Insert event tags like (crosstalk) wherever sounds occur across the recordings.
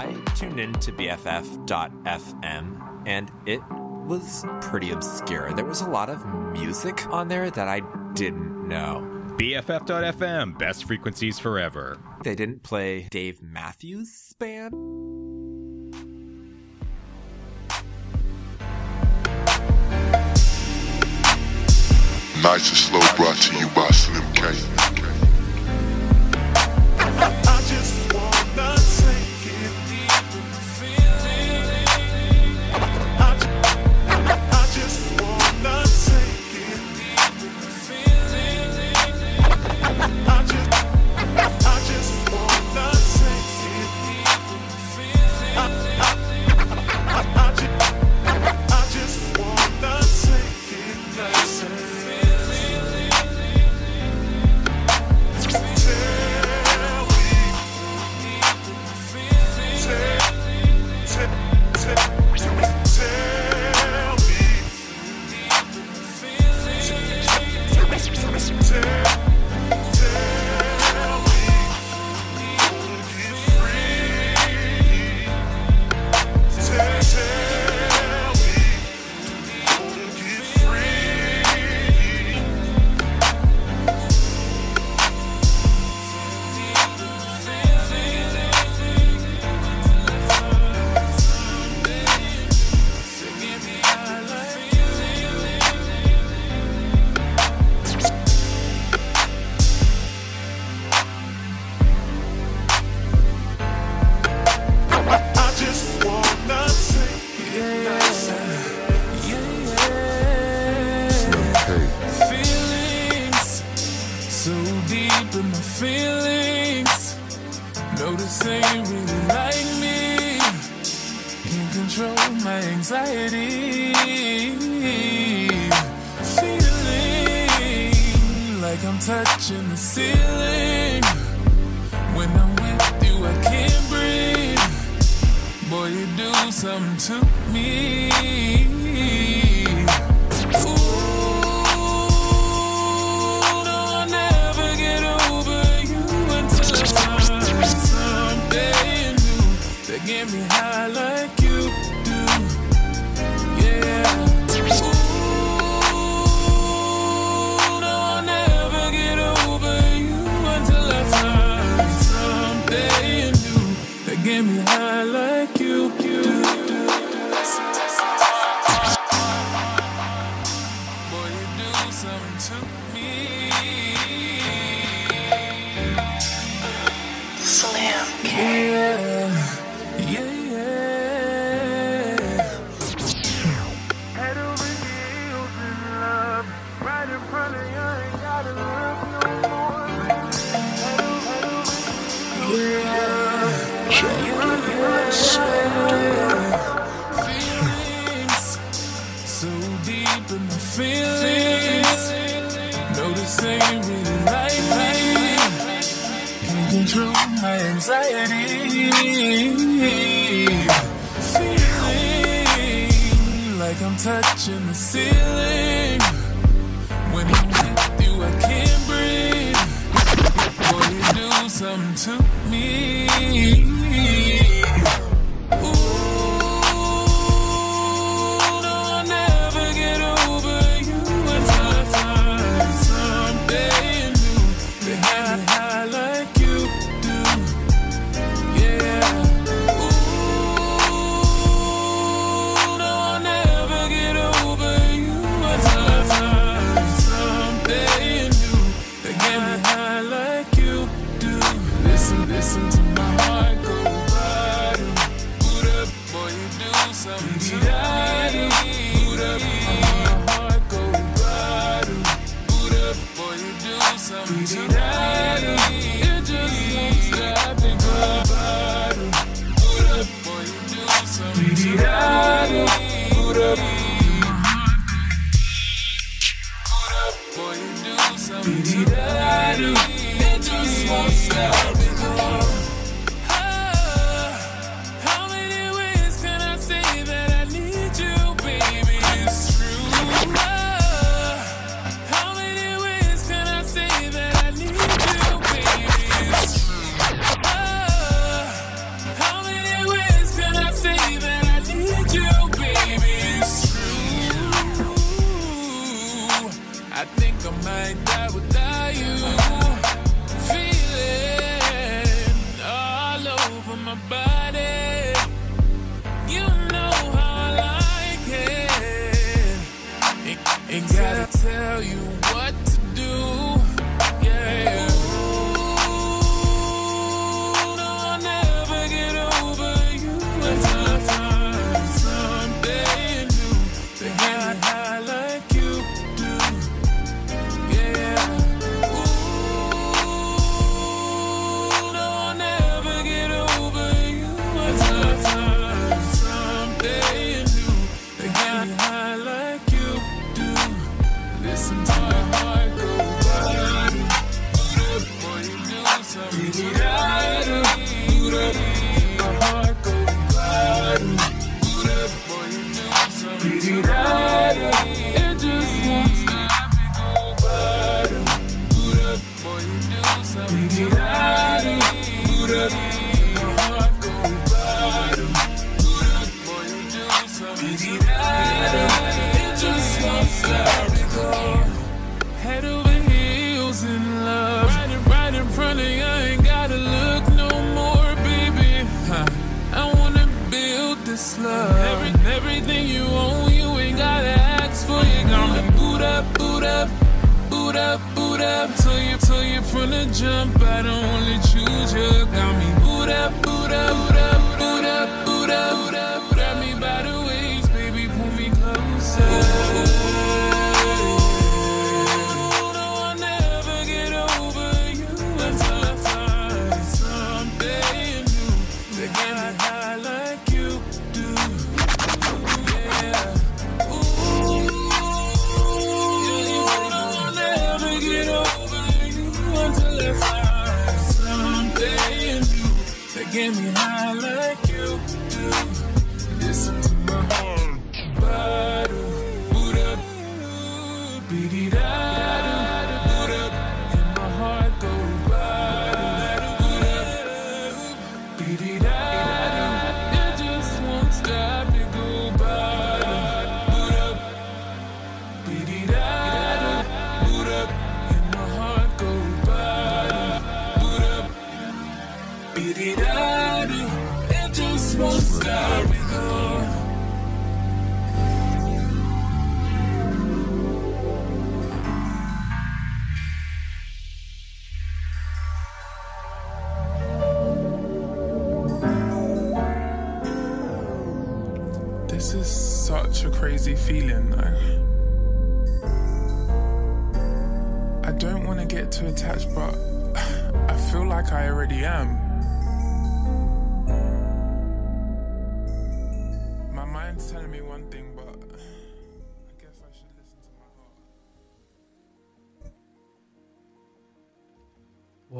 I tuned in to BFF.fm and it was pretty obscure. There was a lot of music on there that I didn't know. BFF.fm, best frequencies forever. They didn't play Dave Matthews' band? Nice and Slow brought to you by Slim K. say you really like me. Can't control my anxiety. Feeling like I'm touching the ceiling. When I'm with you, I can't breathe. Boy, you do something to me. hear me how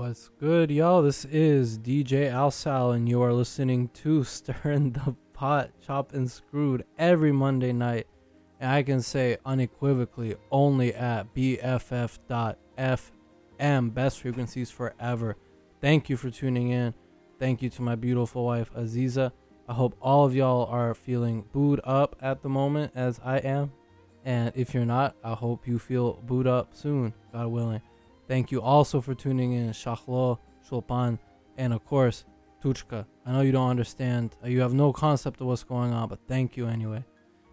What's good, y'all? This is DJ Alsal, and you are listening to (laughs) Stirring the Pot, Chop and Screwed every Monday night. And I can say unequivocally only at BFF.FM, best frequencies forever. Thank you for tuning in. Thank you to my beautiful wife, Aziza. I hope all of y'all are feeling booed up at the moment, as I am. And if you're not, I hope you feel booed up soon, God willing. Thank you also for tuning in, Shahlo, Shulpan, and of course, Tuchka. I know you don't understand, uh, you have no concept of what's going on, but thank you anyway.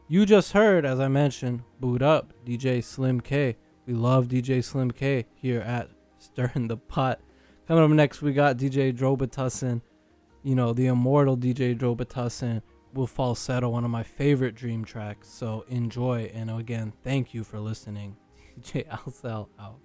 You just heard, as I mentioned, Boo'd Up, DJ Slim K. We love DJ Slim K here at Stirring the Pot. Coming up next, we got DJ Drobitussin. you know, the immortal DJ Drobitussin will falsetto one of my favorite dream tracks. So enjoy, and again, thank you for listening. (laughs) DJ AlSal out.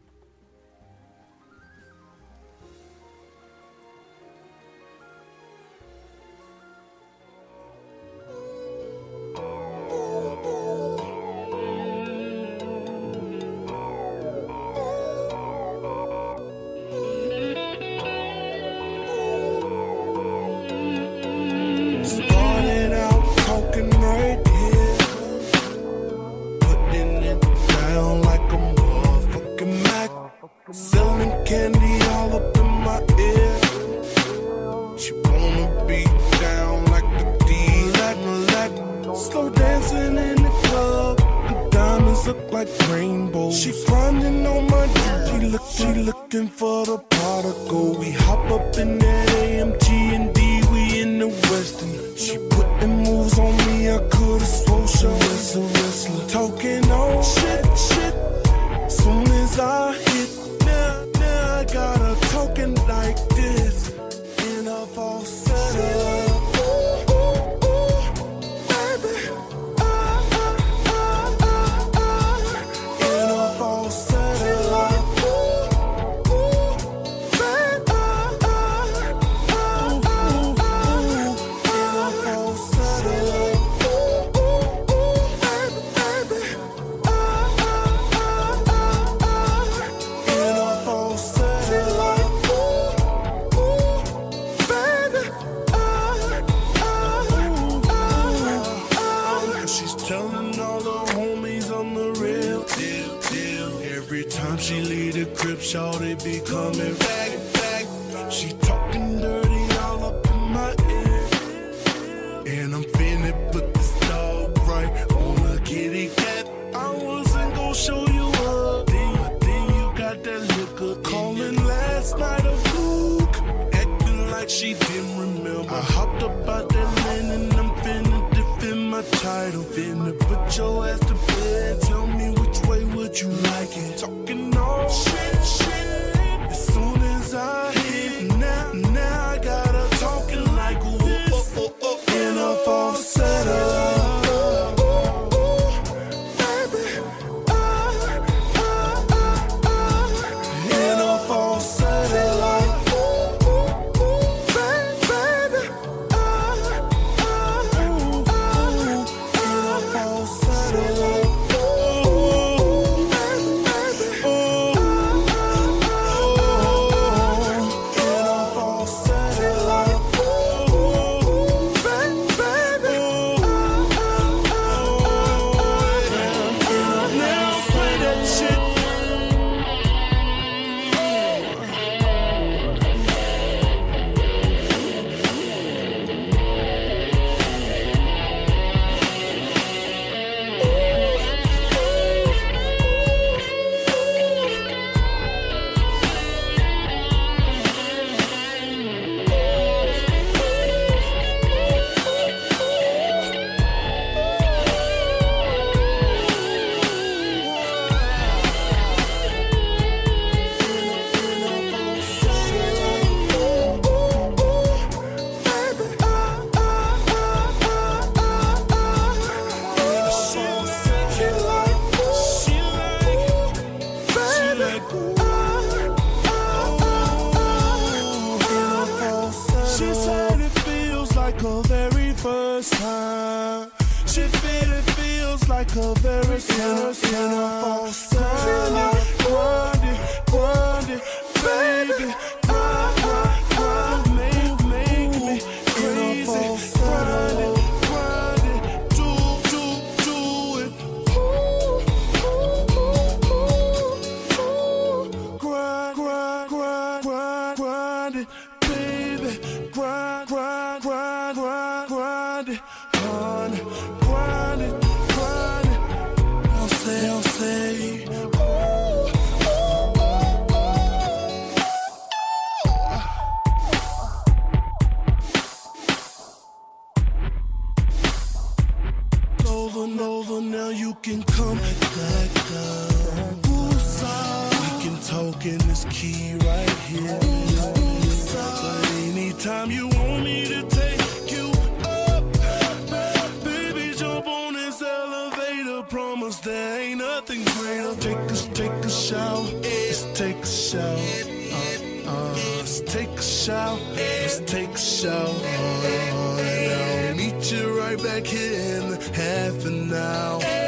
it, but this dog right on a kitty cat. I wasn't gonna show you up. but then you got that liquor calling last night a kook. Acting like she didn't remember. I hopped up out that land and I'm finna defend my title. Finna put your ass to She said it feels like her very first time. She it feels like her very first time. She baby. shower. Let's take a shower. Uh, uh, let's take a shower. Let's take a shower. I'll meet you right back here in half an hour.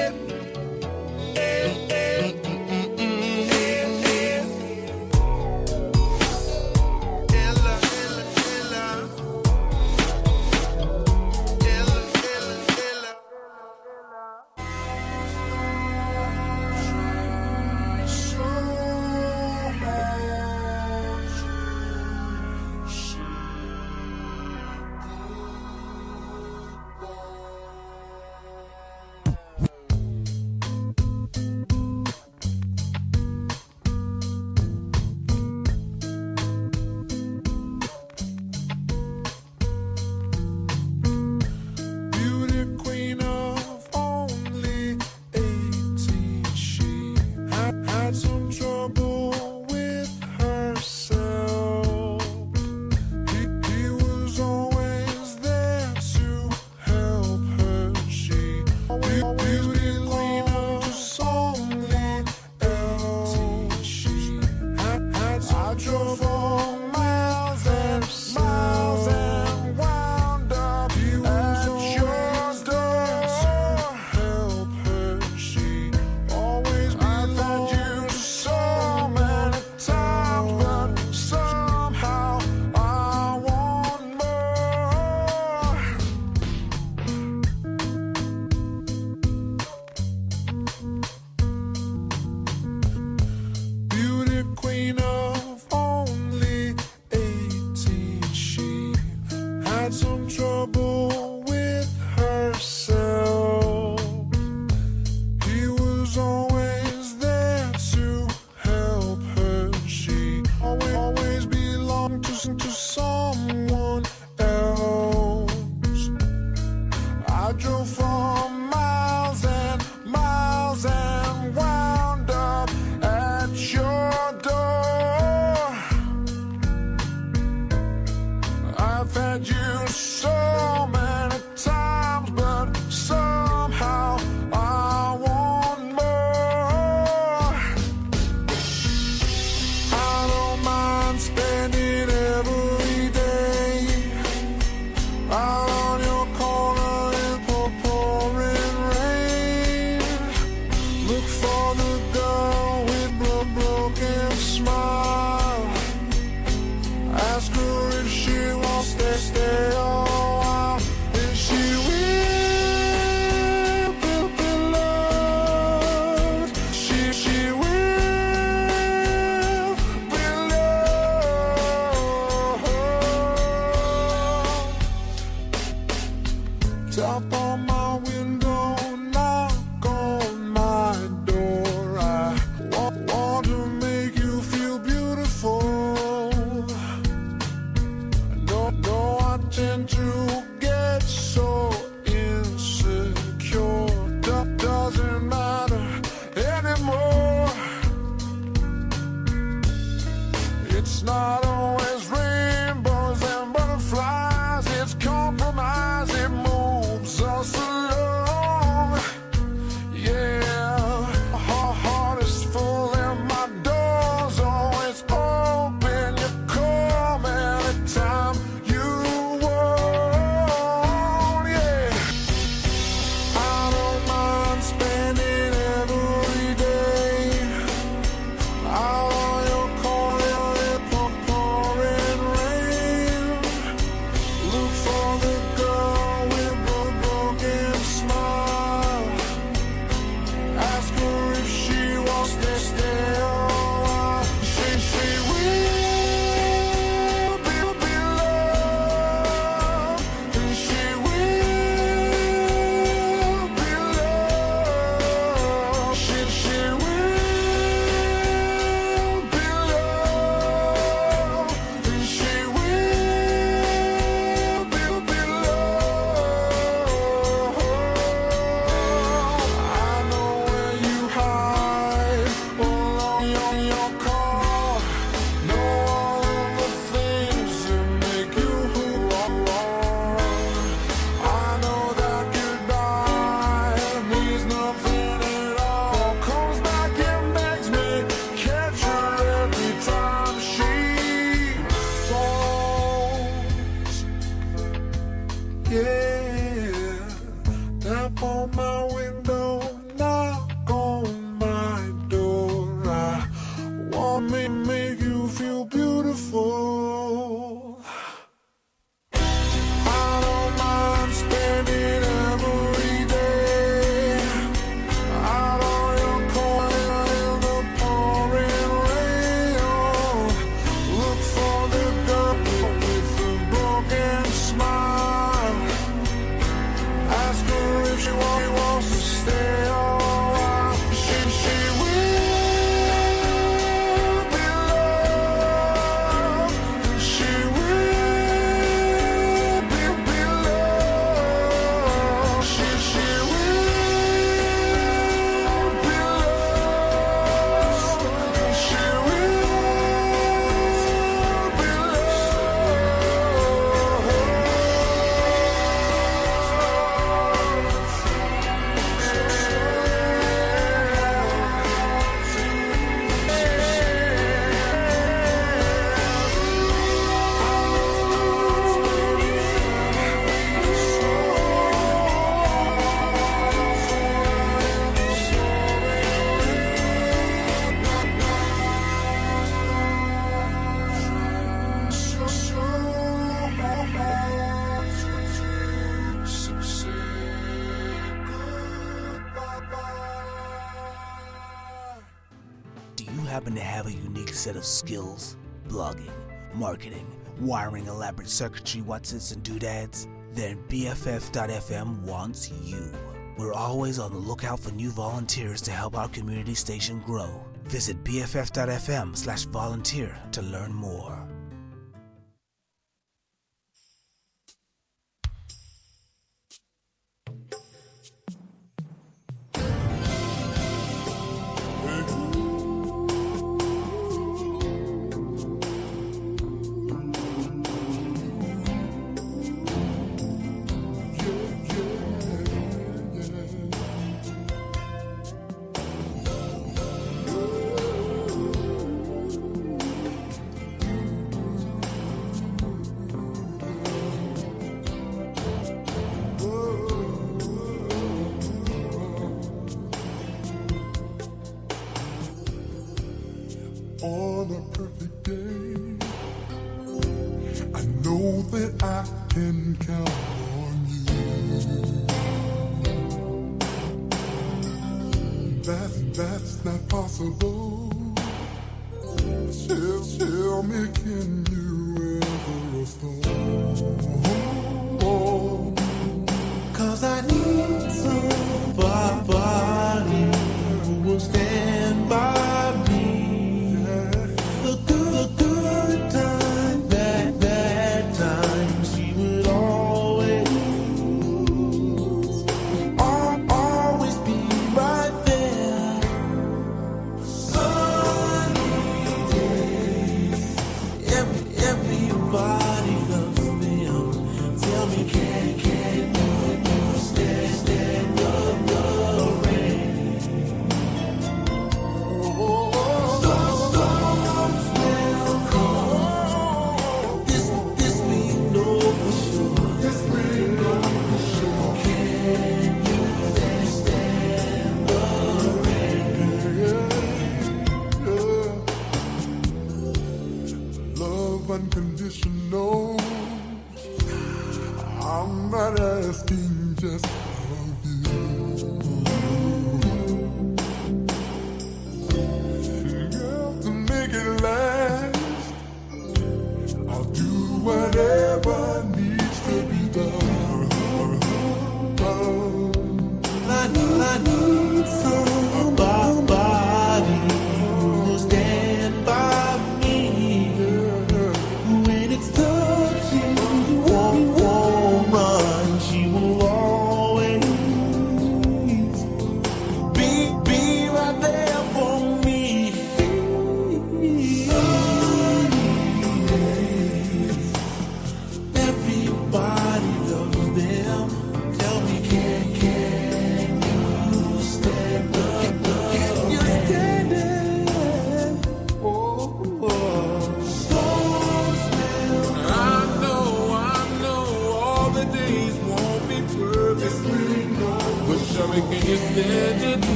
set of skills blogging, marketing, wiring elaborate circuitry whatsits and doodads, then BFF.FM wants you. We're always on the lookout for new volunteers to help our community station grow. Visit BFF.FM slash volunteer to learn more.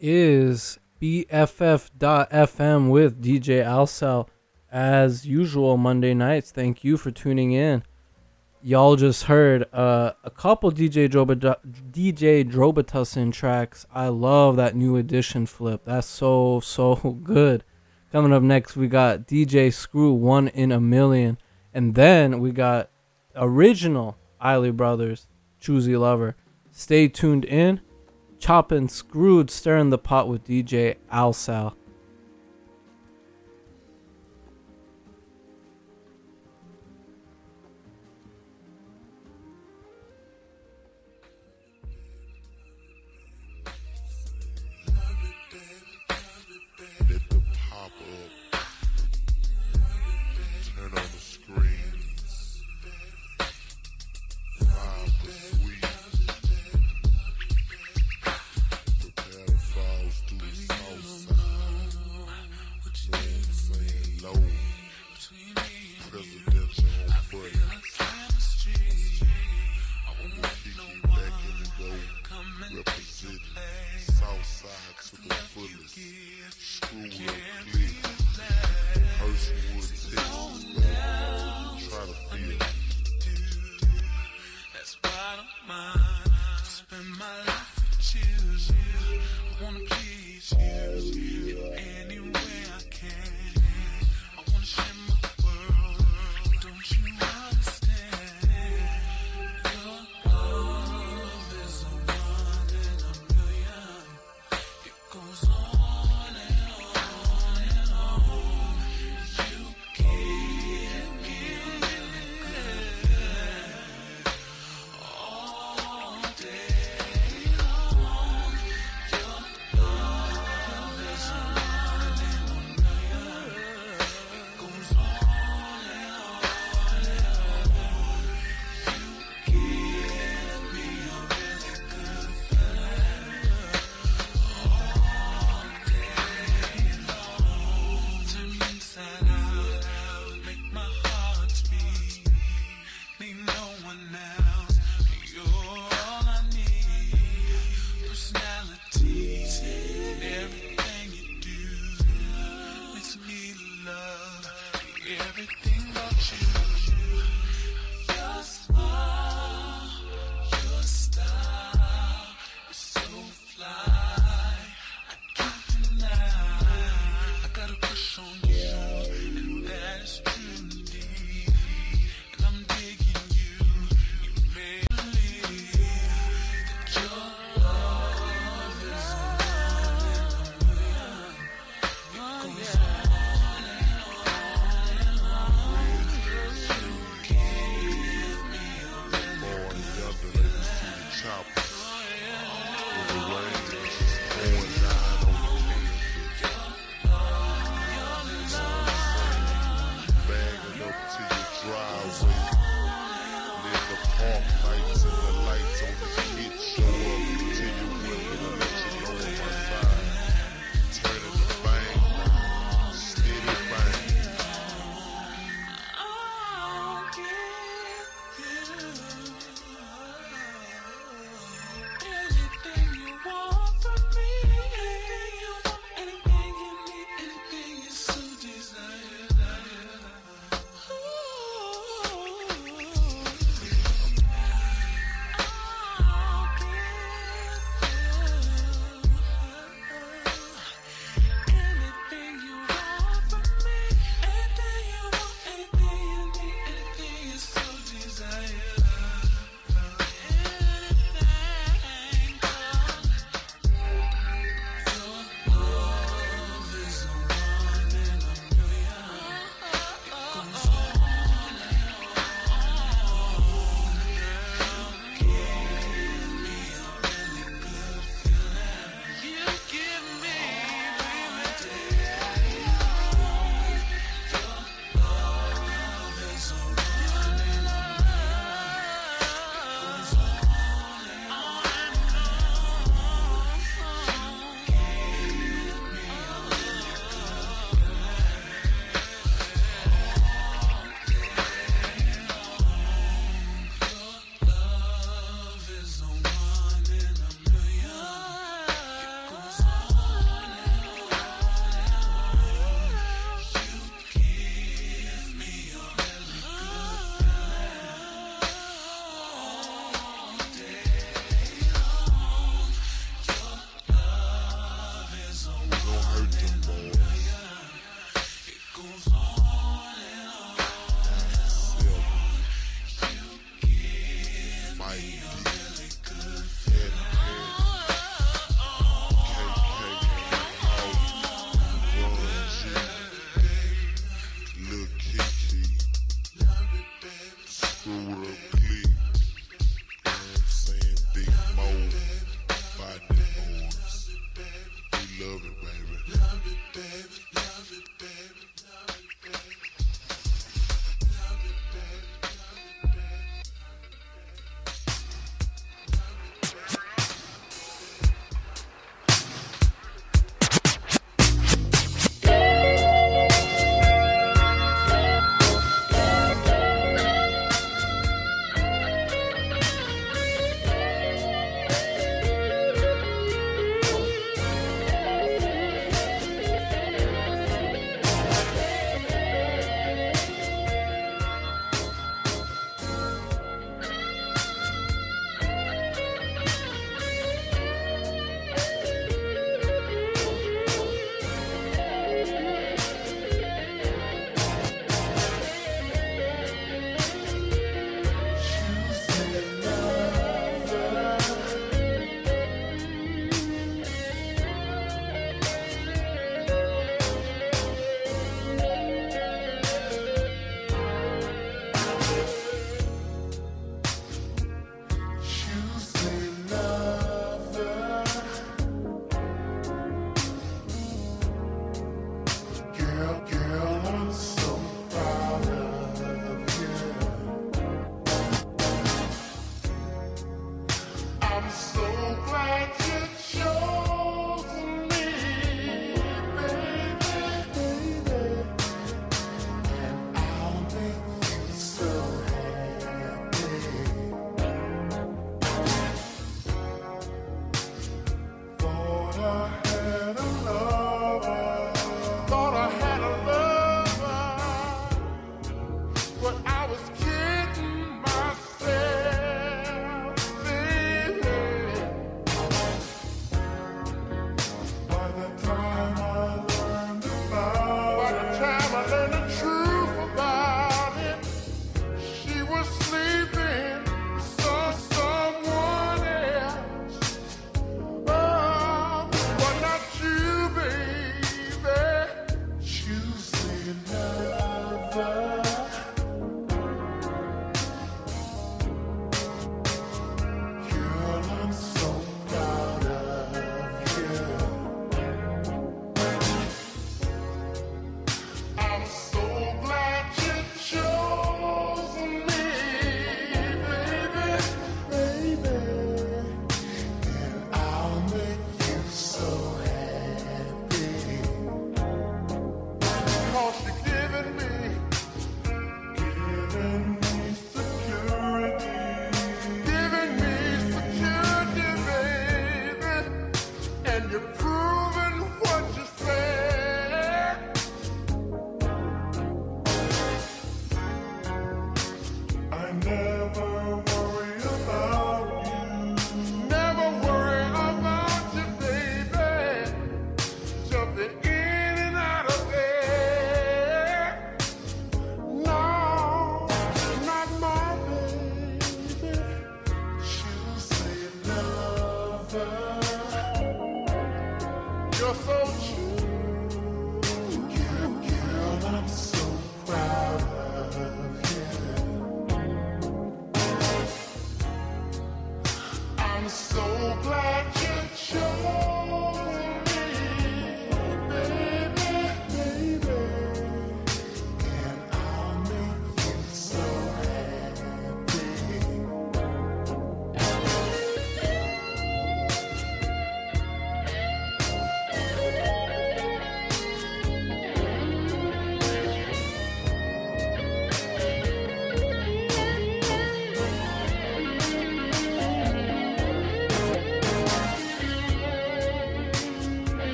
is BFF.FM with DJ AlSal As usual, Monday nights. Thank you for tuning in. Y'all just heard uh, a couple DJ, Droba, DJ Drobitussin tracks. I love that new edition flip. That's so, so (laughs) good. Coming up next, we got DJ Screw, One in a Million. And then we got original Isley Brothers, Choosey Lover. Stay tuned in. Chopping, Screwed stirring the pot with DJ Al Sal.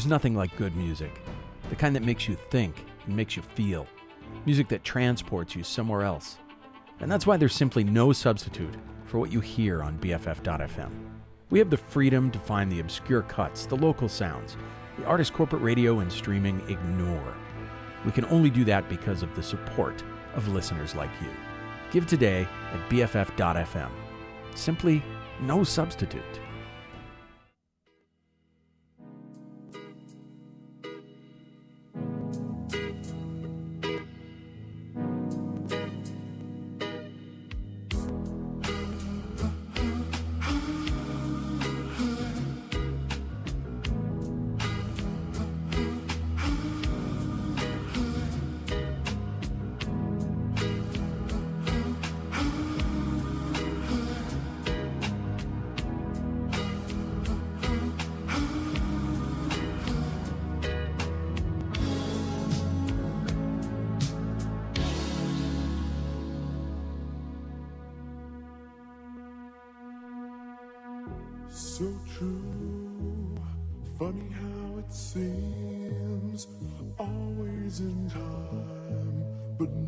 There's nothing like good music, the kind that makes you think and makes you feel, music that transports you somewhere else. And that's why there's simply no substitute for what you hear on BFF.fm. We have the freedom to find the obscure cuts, the local sounds, the artists corporate radio and streaming ignore. We can only do that because of the support of listeners like you. Give today at BFF.fm. Simply no substitute.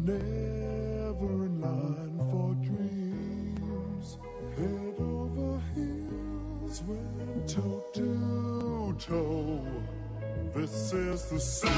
never in line for dreams. Head over heels, went toe to toe. This is the sound.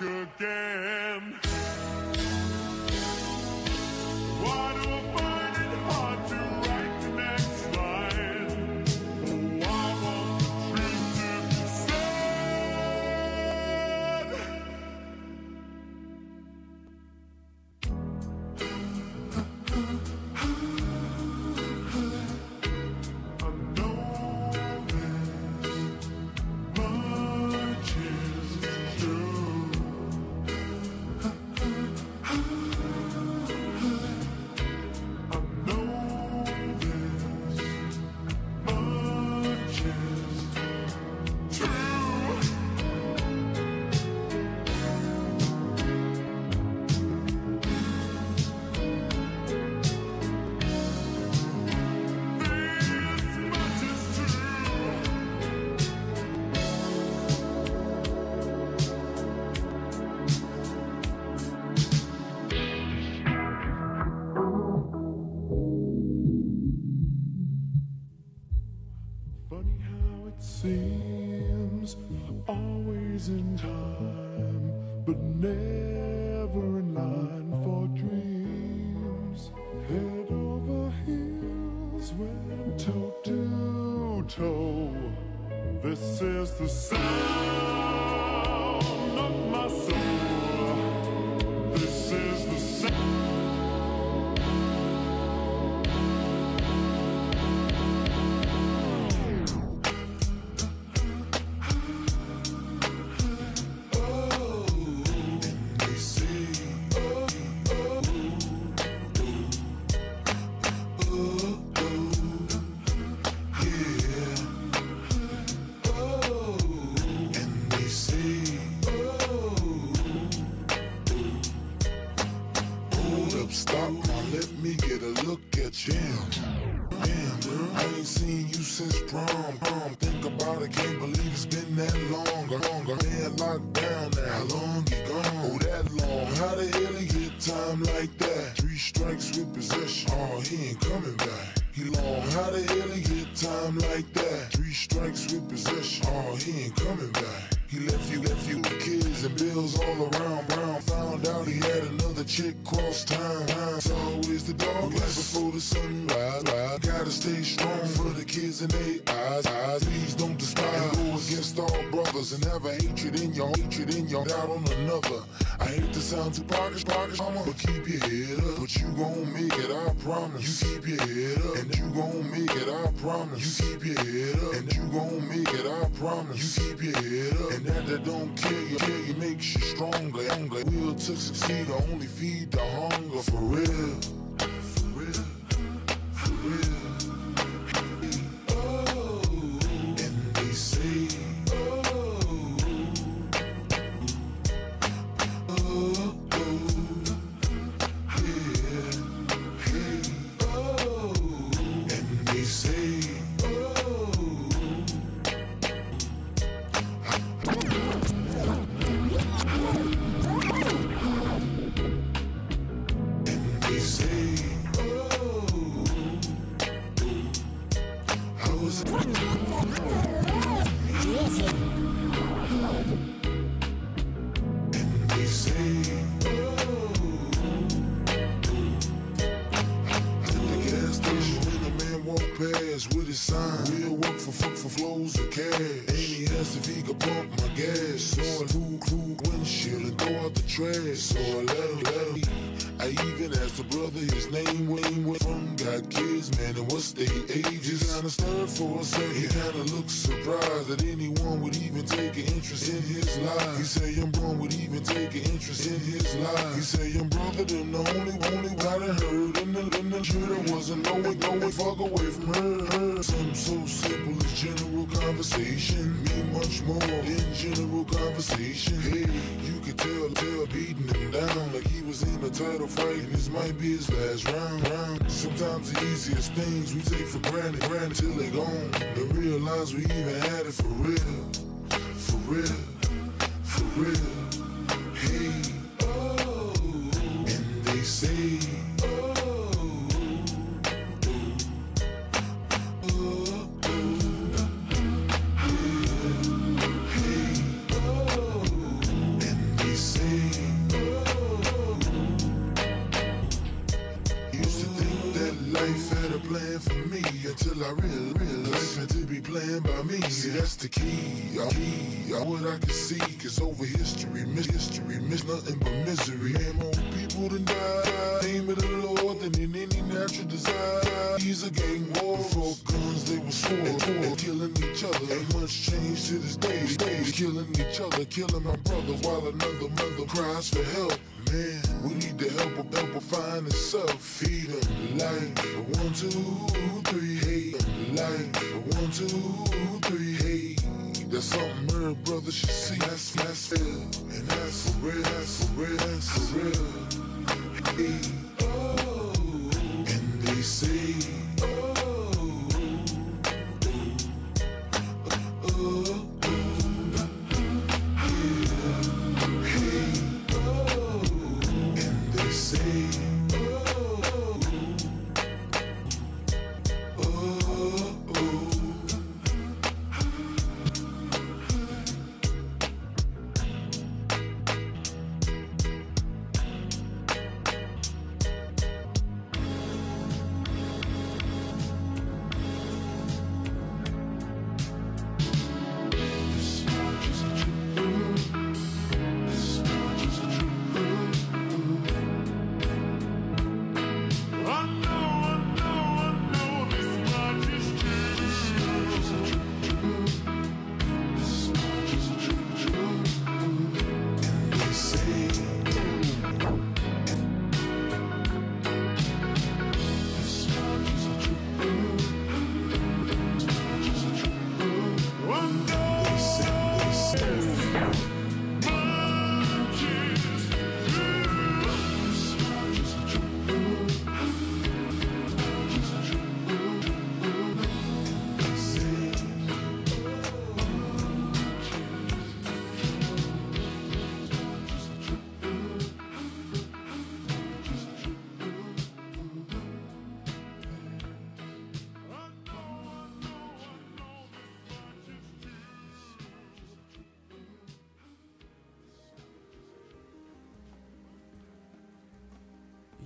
again. Cause toe to toe, this is the sound. playing for me until I real, real life and to be playing by me. See, that's the key. I, key. I what I can see, cause over history, miss history, miss nothing but misery. Man, more people than die. Name it alone in any natural desire. He's a gang war. For guns, they were swore. They killing each other. Ain't much change to this day. Days killing each other, killing my brother while another mother cries for help. Man, we need to help a help her find herself. Feed her like one, two, three, hey. One, two, three, hey. That's something her brother should see. That's that's fair, and that's for real. That's for real. That's for real. Hey.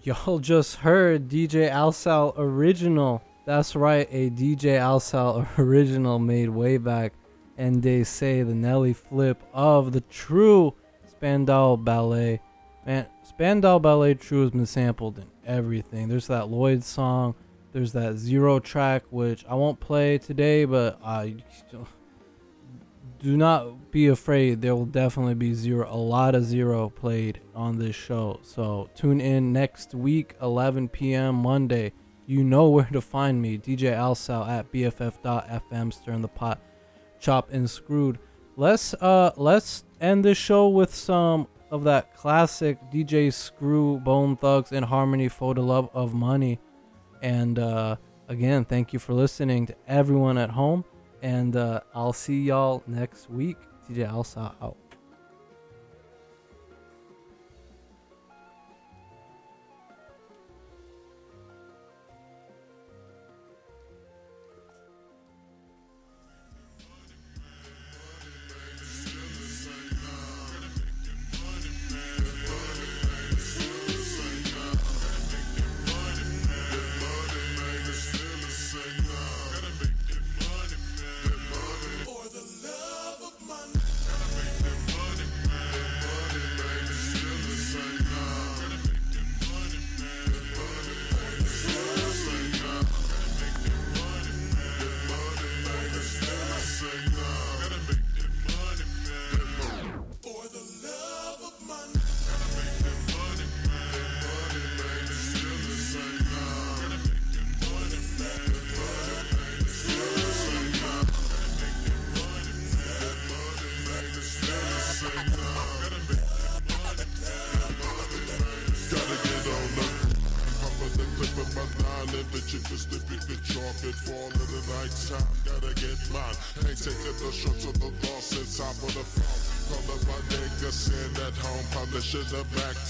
Y'all just heard DJ AlSal original. That's right, a DJ AlSal (laughs) original made way back. And they say the Nelly flip of the true Spandau Ballet. Man, Spandau Ballet True has been sampled in everything. There's that Lloyd song. There's that Zero track, which I won't play today, but I. uh, do not be afraid. There will definitely be zero, a lot of zero played on this show. So tune in next week, 11 p.m. Monday. You know where to find me, DJ AlSal at BFF.FM, stirring the pot, chop and screwed. Let's uh let's end this show with some of that classic DJ Screw Bone Thugs-n-Harmony for the love of money. And uh, again, thank you for listening to everyone at home. And uh, I'll see y'all next week. DJ Alsa out.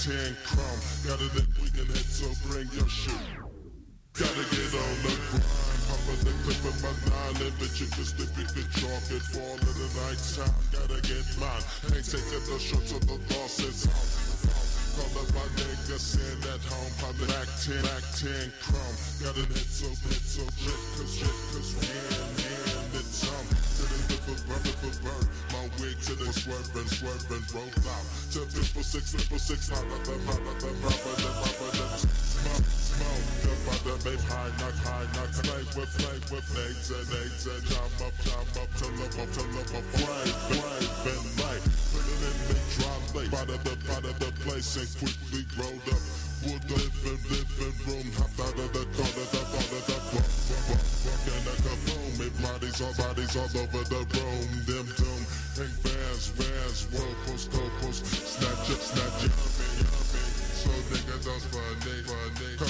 The triple six, triple six, smoke, smoke, the high knock, high knock, and and up, up, up, up, and light. Put it in the dry out of the, out of the place quickly rolled up.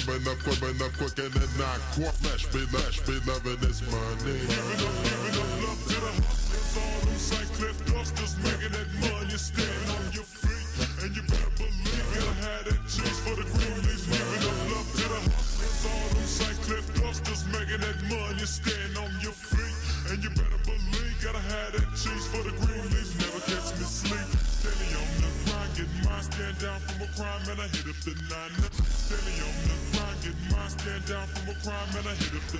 Coming up, coming up quick and then not quite. Flash be, flash be, loving this money. Giving up, giving up love to the hustlers, all them St. Cliff dusters, making that money stand on your feet. And you better believe it, I had that cheese for the green leaves. Giving up love to the hustlers, all them making that money stand on your feet. And you better believe, gotta cheese for the green leaves. Never catch me sleep. Steady on the grind, get mine, stand down from a crime, and I hit up the nine. Stand down from a crime, and I hit up the.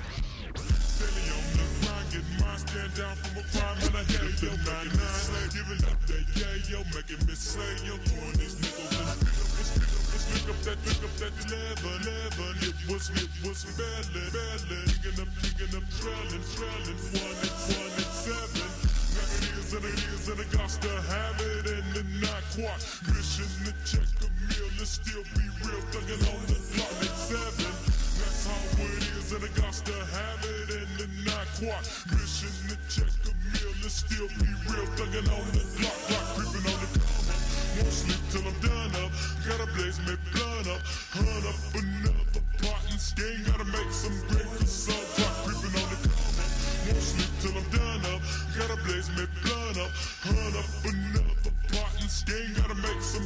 Steady on the grind, get mine, stand down from a crime, and I hit up the nine nine. Giving up that yeah, yo, making me say, yo, throwing these niggas in spit up, that, pick up that lever, lever. It was, it was belly, belly. Picking up, picking up, trailing, trailing, one and one and seven. Now it is and it is and I got to have it and the not quite. Mission to check a meal and still be real, thugging on the clock at seven. I got to have it and the quite. Mission to check a meal and still be real, thugging on the clock, clock creeping on the. Won't sleep till I'm done up. Gotta blaze me blood up. Hunt up another pot and skin. Gotta make some great sun clock creeping on the. Won't sleep till I'm done up. Gotta blaze me blood up. Hunt up another pot and skin. Gotta make some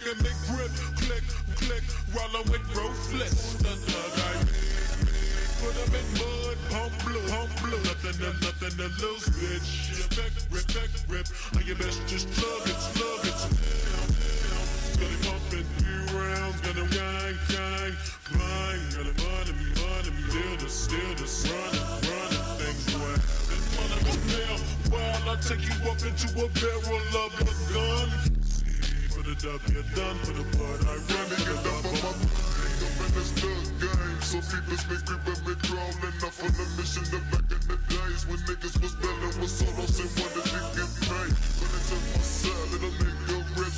making big grip, click, click, rollin' with ruthless. The thug I put them in mud, pump blue, pump blue. Nothing to, nothing to lose, bitch. Respect, respect, rip. On your best, just slug it, slug it. Got it pumping three rounds, him gang, gang, bang, him money, money, still the, still the, running, running, things wild. This money down, while I take you up into a barrel of a gun. For the W, done for the blood, I run it, get up on my I'm in this thug game, so people speak, creeping me crawling off on the mission, the back in the days when niggas was belling with solos and wanted to get paid. But it's in my cell,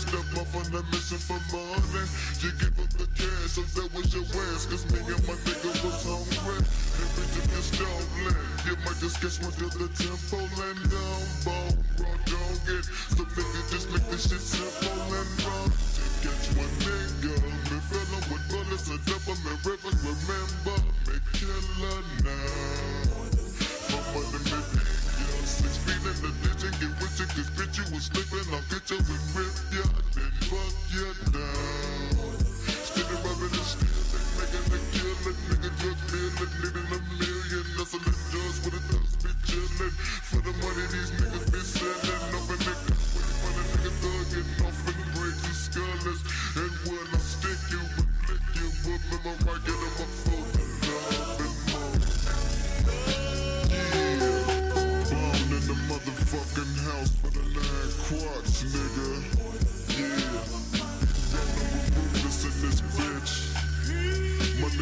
step off on the mission for money. You give up the cash, so that was your ass. Cause me and my nigga was hungry. And bitches get stolen. You might just catch one to the temple and down. Ball, raw dog it. So nigga just make this shit simple and raw. Catch one nigga, me fillin' with bullets and double in rivers. Remember, me killer now. For money, me this feeling the bitch and get rich cause bitch you. Was slipping I'll get you and rip ya and fuck ya down Skinny rubbing and stealing, making the killing. Nigga just feeling, needing a million. That's Nothing to judge with a thugs be chilling. For the money these niggas be selling. Up in the cup when you find a nigga thugging Off in the bricks and scullers And when I stick you, I flick you Up in my right, get my phone the motherfucking house for the nine quarts, nigga. Yeah. I'm this bitch.